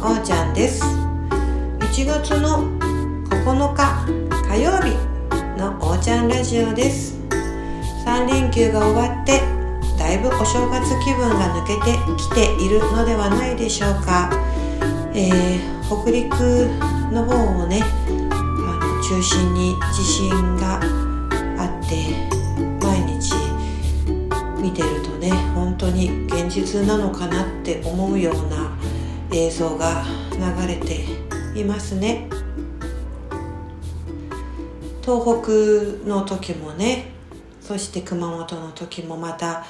おーちゃんです。1月の9日火曜日のおーちゃんラジオです。3連休が終わってだいぶお正月気分が抜けてきているのではないでしょうか、えー、北陸の方をねあの中心に地震があって毎日見てるとね本当に現実なのかなって思うような映像が流れていますね。東北の時もねそして熊本の時もまた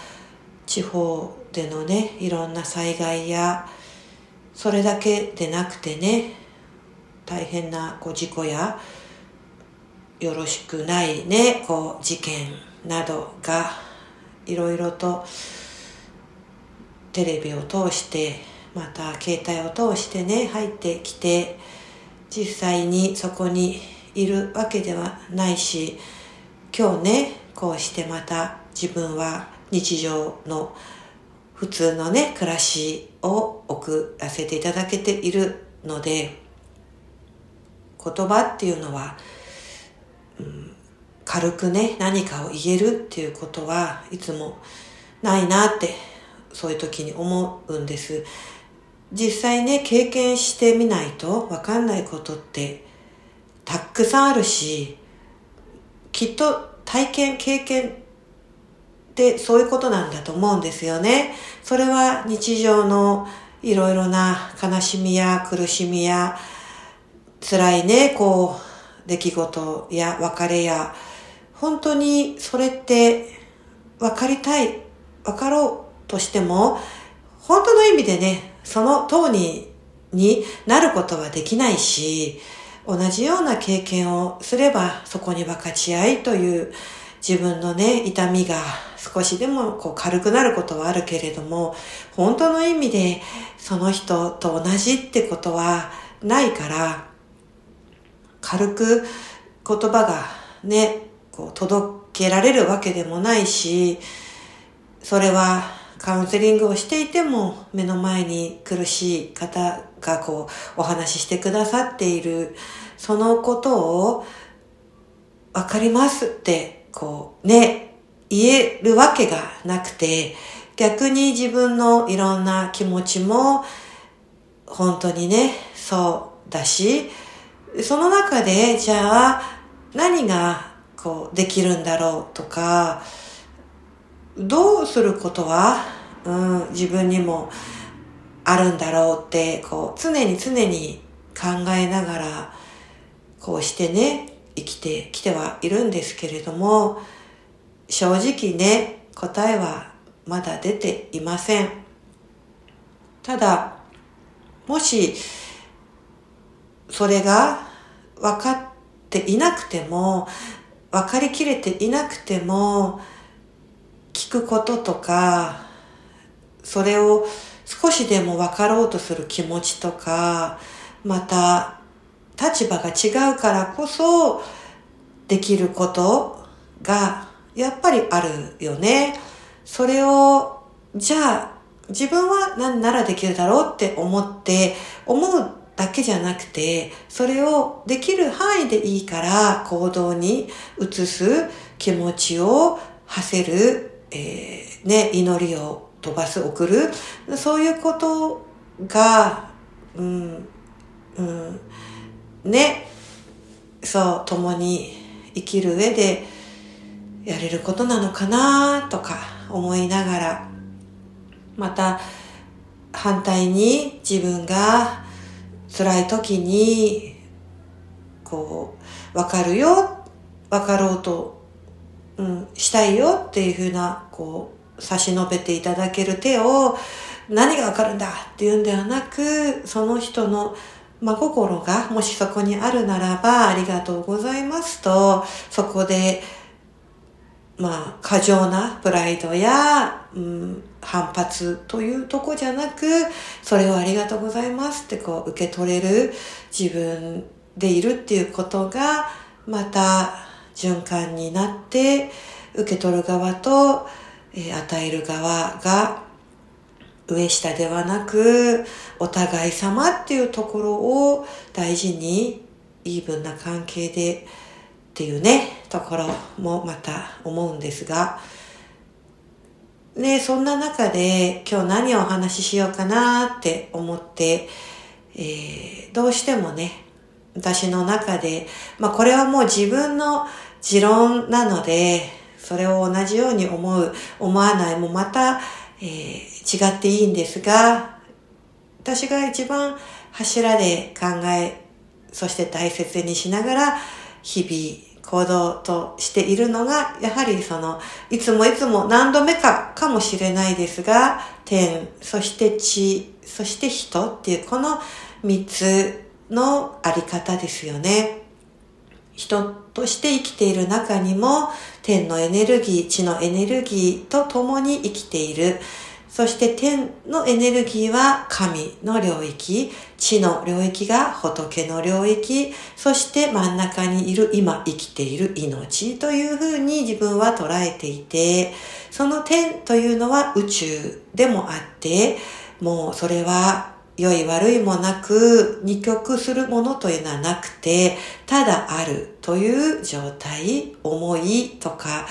地方でのねいろんな災害やそれだけでなくてね大変なこう事故やよろしくないねこう事件などがいろいろとテレビを通してまた携帯を通してね入ってきて実際にそこにいるわけではないし今日ねこうしてまた自分は日常の普通のね暮らしを送らせていただけているので言葉っていうのは、うん、軽くね何かを言えるっていうことはいつもないなってそういう時に思うんです。実際ね経験してみないとわかんないことってたくさんあるしきっと体験経験ってそういうことなんだと思うんですよね。それは日常のいろいろな悲しみや苦しみや辛いね、こう、出来事や別れや、本当にそれって分かりたい、分かろうとしても、本当の意味でね、その通りになることはできないし、同じような経験をすればそこに分かち合いという自分のね、痛みが少しでもこう軽くなることはあるけれども、本当の意味でその人と同じってことはないから、軽く言葉がね、こう届けられるわけでもないし、それはカウンセリングをしていても目の前に苦しい方がこうお話ししてくださっているそのことをわかりますってこうね、言えるわけがなくて逆に自分のいろんな気持ちも本当にね、そうだし、その中で、じゃあ、何が、こう、できるんだろうとか、どうすることは、うん、自分にもあるんだろうって、こう、常に常に考えながら、こうしてね、生きてきてはいるんですけれども、正直ね、答えはまだ出ていません。ただ、もし、それが分かっていなくても、分かりきれていなくても、聞くこととか、それを少しでも分かろうとする気持ちとか、また立場が違うからこそできることがやっぱりあるよね。それを、じゃあ自分は何ならできるだろうって思って思うだけじゃなくて、それをできる範囲でいいから行動に移す気持ちを馳せる、えー、ね、祈りを飛ばす、送る、そういうことが、うん、うん、ね、そう、共に生きる上でやれることなのかなとか思いながら、また反対に自分が辛い時に、こう、わかるよ、わかろうと、うん、したいよっていうふうな、こう、差し伸べていただける手を、何がわかるんだっていうんではなく、その人の真心がもしそこにあるならば、ありがとうございますと、そこでまあ、過剰なプライドや、うん、反発というとこじゃなく、それをありがとうございますってこう受け取れる自分でいるっていうことが、また循環になって、受け取る側とえ与える側が上下ではなく、お互い様っていうところを大事に、イーブンな関係でっていうね、ところもまた思うんですが、ね、そんな中で今日何をお話ししようかなって思って、えー、どうしてもね、私の中で、まあこれはもう自分の持論なので、それを同じように思う、思わないもまた、えー、違っていいんですが、私が一番柱で考え、そして大切にしながら日々行動としているのが、やはりその、いつもいつも何度目かかもしれないですが、天、そして地、そして人っていうこの三つのあり方ですよね。人として生きている中にも、天のエネルギー、地のエネルギーと共に生きている。そして天のエネルギーは神の領域、地の領域が仏の領域、そして真ん中にいる今生きている命というふうに自分は捉えていて、その天というのは宇宙でもあって、もうそれは良い悪いもなく二極するものというのはなくて、ただあるという状態、思いとか、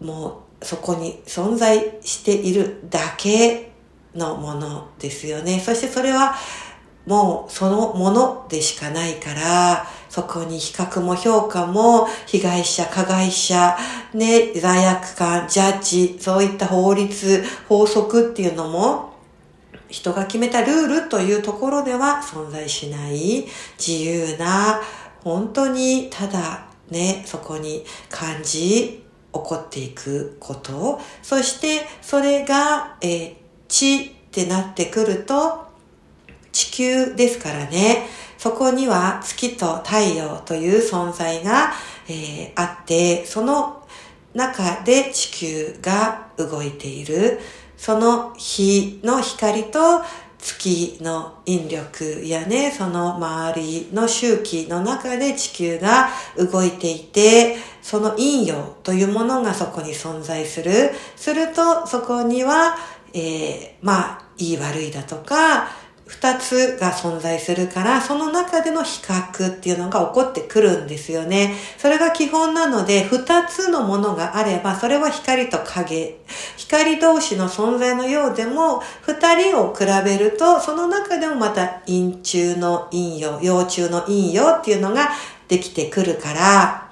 もうそこに存在しているだけのものですよね。そしてそれはもうそのものでしかないから、そこに比較も評価も、被害者、加害者、ね、罪悪感、ジャッジ、そういった法律、法則っていうのも、人が決めたルールというところでは存在しない。自由な、本当にただね、そこに感じ、起こっていくこと、そしてそれが、えー、地ってなってくると、地球ですからね、そこには月と太陽という存在が、えー、あって、その中で地球が動いている。その日の光と月の引力やね、その周りの周期の中で地球が動いていて、その陰陽というものがそこに存在する。すると、そこには、えー、まあ、いい悪いだとか、二つが存在するから、その中での比較っていうのが起こってくるんですよね。それが基本なので、二つのものがあれば、それは光と影。光同士の存在のようでも、二人を比べると、その中でもまた陰中の陰陽、陽中の陰陽っていうのができてくるから、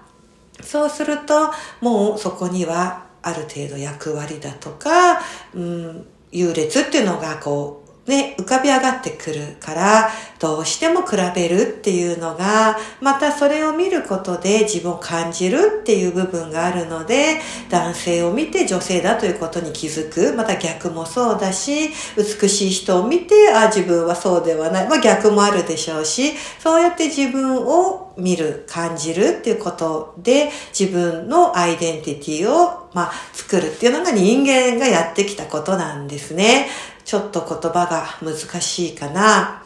そうすると、もうそこにはある程度役割だとか、うん、優劣っていうのがこう、ね、浮かび上がってくるから、どうしても比べるっていうのが、またそれを見ることで自分を感じるっていう部分があるので、男性を見て女性だということに気づく。また逆もそうだし、美しい人を見て、あ、自分はそうではない。まあ逆もあるでしょうし、そうやって自分を見る、感じるっていうことで、自分のアイデンティティを、まあ、作るっていうのが人間がやってきたことなんですね。ちょっと言葉が難しいかな。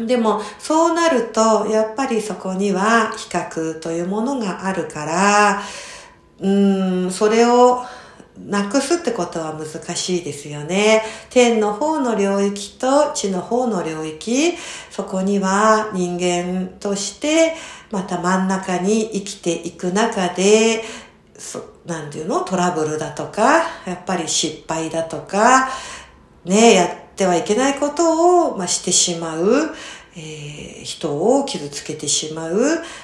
でも、そうなると、やっぱりそこには比較というものがあるから、うーん、それをなくすってことは難しいですよね。天の方の領域と地の方の領域、そこには人間としてまた真ん中に生きていく中で、そなんていうの？トラブルだとか、やっぱり失敗だとか、ね、やってはいけないことを、まあ、してしまう、えー、人を傷つけてしまう、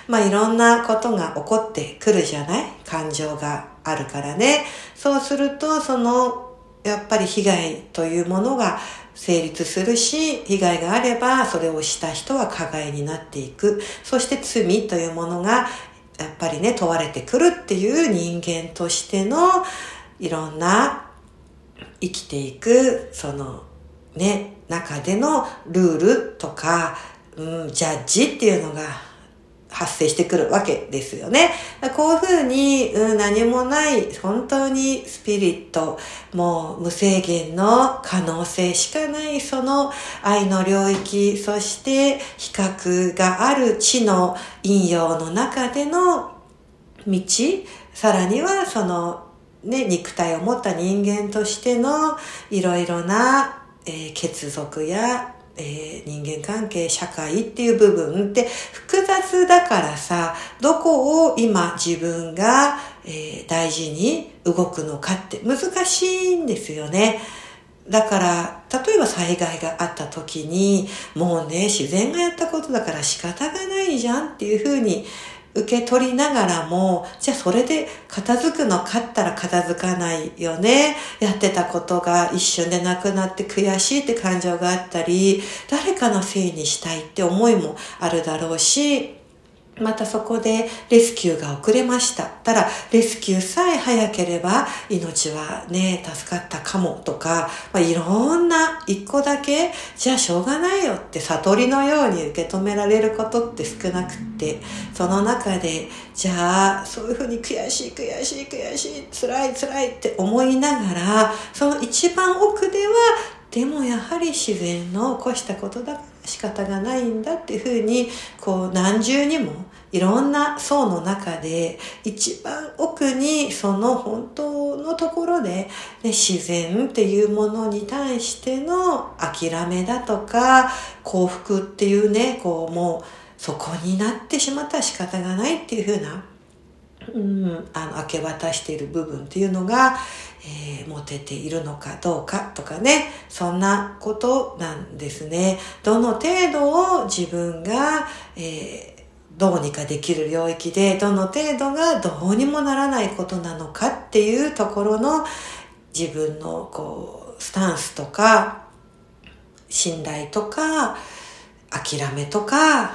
まあ、いろんなことが起こってくるじゃない？感情があるからね。そうすると、その、やっぱり被害というものが成立するし、被害があれば、それをした人は加害になっていく。そして罪というものが、やっぱりね、問われてくるっていう人間としての、いろんな生きていく、その、ね、中でのルールとか、うん、ジャッジっていうのが発生してくるわけですよね。こういうふうに、うん、何もない本当にスピリット、もう無制限の可能性しかないその愛の領域、そして比較がある地の陰陽の中での道、さらにはそのね、肉体を持った人間としてのいろいろな、えー、血族や、えー、人間関係、社会っていう部分って複雑だからさ、どこを今自分が、えー、大事に動くのかって難しいんですよね。だから、例えば災害があった時に、もうね、自然がやったことだから仕方がないじゃんっていうふうに受け取りながらも、じゃあそれで片付くのかったら片付かないよね。やってたことが一瞬でなくなって悔しいって感情があったり、誰かのせいにしたいって思いもあるだろうし、またそこでレスキューが遅れました。ただ、レスキューさえ早ければ命はね、助かったかもとか、まあ、いろんな一個だけ、じゃあしょうがないよって悟りのように受け止められることって少なくって、その中で、じゃあ、そういうふうに悔しい悔しい悔しい、辛い辛いって思いながら、その一番奥では、でもやはり自然の起こしたことだ仕方がないんだっていうふうにこう何重にもいろんな層の中で一番奥にその本当のところで、ね、自然っていうものに対しての諦めだとか幸福っていうねこうもうそこになってしまったら仕方がないっていうふうなうん、あの明け渡している部分っていうのが、えー、持てているのかどうかとかね、そんなことなんですね。どの程度を自分が、えーどうにかできる領域で、どの程度がどうにもならないことなのかっていうところの自分のこう、スタンスとか、信頼とか、諦めとかっ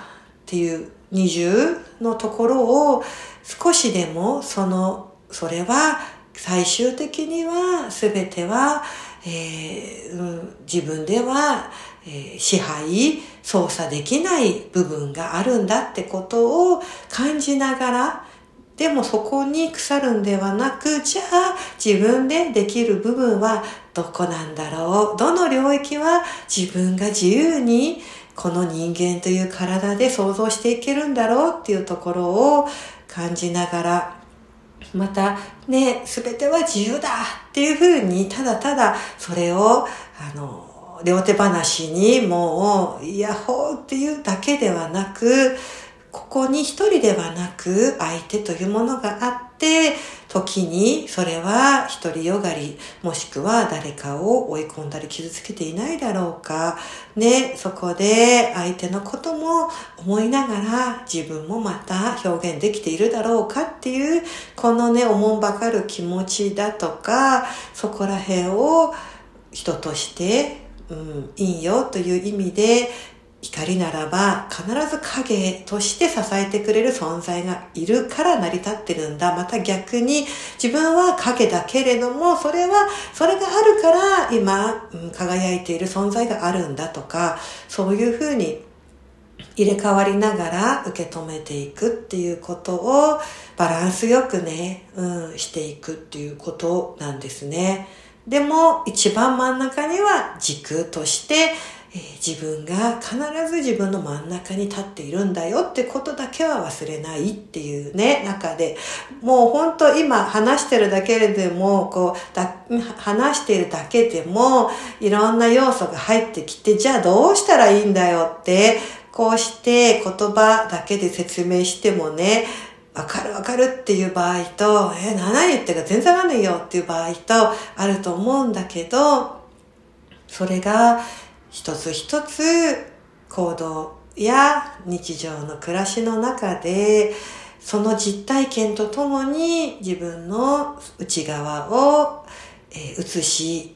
ていう二重のところを少しでもその、それは最終的には全ては、えーうん、自分では、え、支配、操作できない部分があるんだってことを感じながら、でもそこに腐るんではなく、じゃあ自分でできる部分はどこなんだろうどの領域は自分が自由にこの人間という体で想像していけるんだろうっていうところを感じながら、またね、すべては自由だっていうふうに、ただただそれを、あの、両手話にもう、イヤホーっていうだけではなく、ここに一人ではなく相手というものがあって、時にそれは独りよがり、もしくは誰かを追い込んだり傷つけていないだろうか。ね、そこで相手のことも思いながら自分もまた表現できているだろうかっていう、このね、おもんばかる気持ちだとか、そこら辺を人としてうん、いいよという意味で光ならば必ず影として支えてくれる存在がいるから成り立ってるんだ。また逆に自分は影だけれども、それは、それがあるから今、うん、輝いている存在があるんだとか、そういうふうに入れ替わりながら受け止めていくっていうことをバランスよくね、うん、していくっていうことなんですね。でも一番真ん中には軸としてえー、自分が必ず自分の真ん中に立っているんだよってことだけは忘れないっていうね、中で、もう本当今話してるだけでも、こうだ、話しているだけでも、いろんな要素が入ってきて、じゃあどうしたらいいんだよって、こうして言葉だけで説明してもね、わかるわかるっていう場合と、え何言ってか全然わかんないよっていう場合とあると思うんだけど、それが一つ一つ行動や日常の暮らしの中でその実体験とともに自分の内側を、映し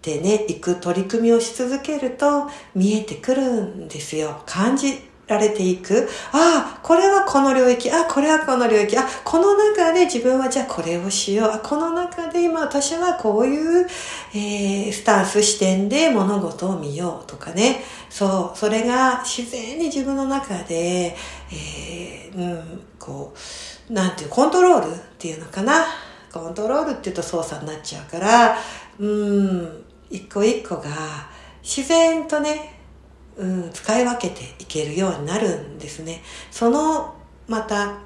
てね、行く取り組みをし続けると見えてくるんですよ。感じられていく。ああ、これはこの領域。ああ、これはこの領域。あ、この中で自分はじゃあこれをしよう。あ、この中で今私はこういう、えー、スタンス視点で物事を見ようとかね。そう、それが自然に自分の中で、えー、うん、こう、なんていう、コントロールっていうのかな。コントロールって言うと操作になっちゃうから、うん、一個一個が自然とね、うん、使い分けていけるようになるんですね。その、また、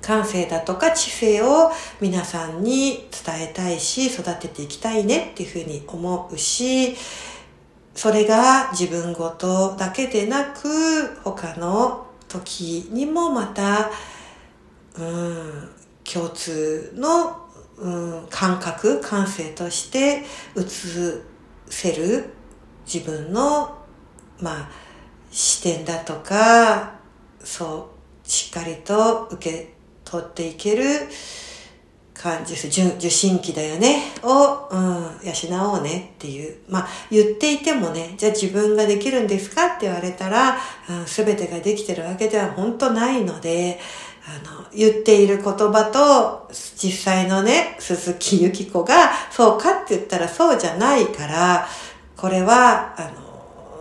感性だとか知性を皆さんに伝えたいし育てていきたいねっていうふうに思うしそれが自分ごとだけでなく他の時にもまたうん共通の、うん、感覚感性として映せる自分のまあ視点だとかそうしっかりと受け取っていける感じです。受信機だよね。を、うん、養おうねっていう。まあ、言っていてもね、じゃあ自分ができるんですか？って言われたら、す、う、べ、ん、てができてるわけでは本当ないので、あの、言っている言葉と、実際のね、鈴木ゆき子が、そうかって言ったらそうじゃないから、これは、あ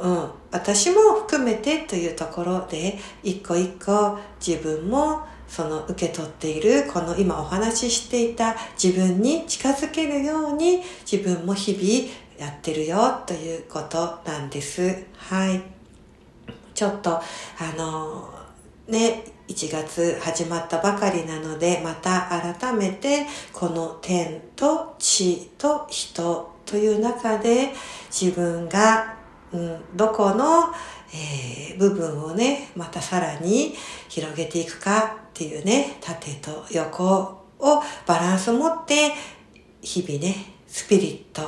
の、うん、私も含めてというところで、一個一個自分もその受け取っているこの今お話ししていた自分に近づけるように自分も日々やってるよということなんです。はい。ちょっとあのね、1月始まったばかりなのでまた改めてこの天と地と人という中で自分が、うん、どこのえー、部分をね、またさらに広げていくかっていうね、縦と横をバランスを持って、日々ね、スピリット、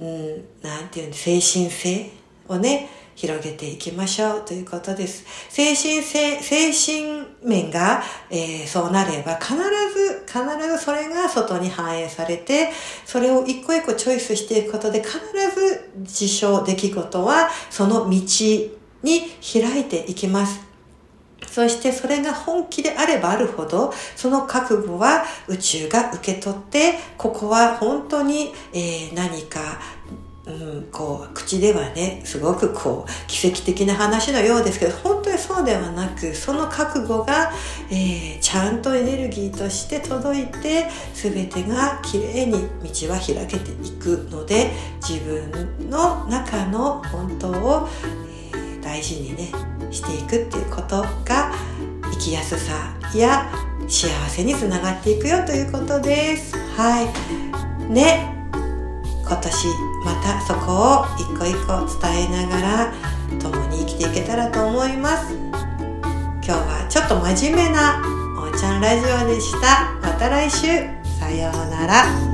うん、なんていうの、精神性をね、広げていきましょうということです。精神性、精神面が、えー、そうなれば必ず、必ずそれが外に反映されて、それを一個一個チョイスしていくことで必ず事象、出来事はその道に開いていきます。そしてそれが本気であればあるほど、その覚悟は宇宙が受け取って、ここは本当に、えー、何かうん、こう口ではねすごくこう奇跡的な話のようですけど本当にそうではなくその覚悟が、えー、ちゃんとエネルギーとして届いて全てがきれいに道は開けていくので自分の中の本当を、えー、大事にねしていくっていうことが生きやすさや幸せにつながっていくよということです。はいね今年またそこを一個一個伝えながら共に生きていけたらと思います。今日はちょっと真面目なおーちゃんラジオでした。また来週。さようなら。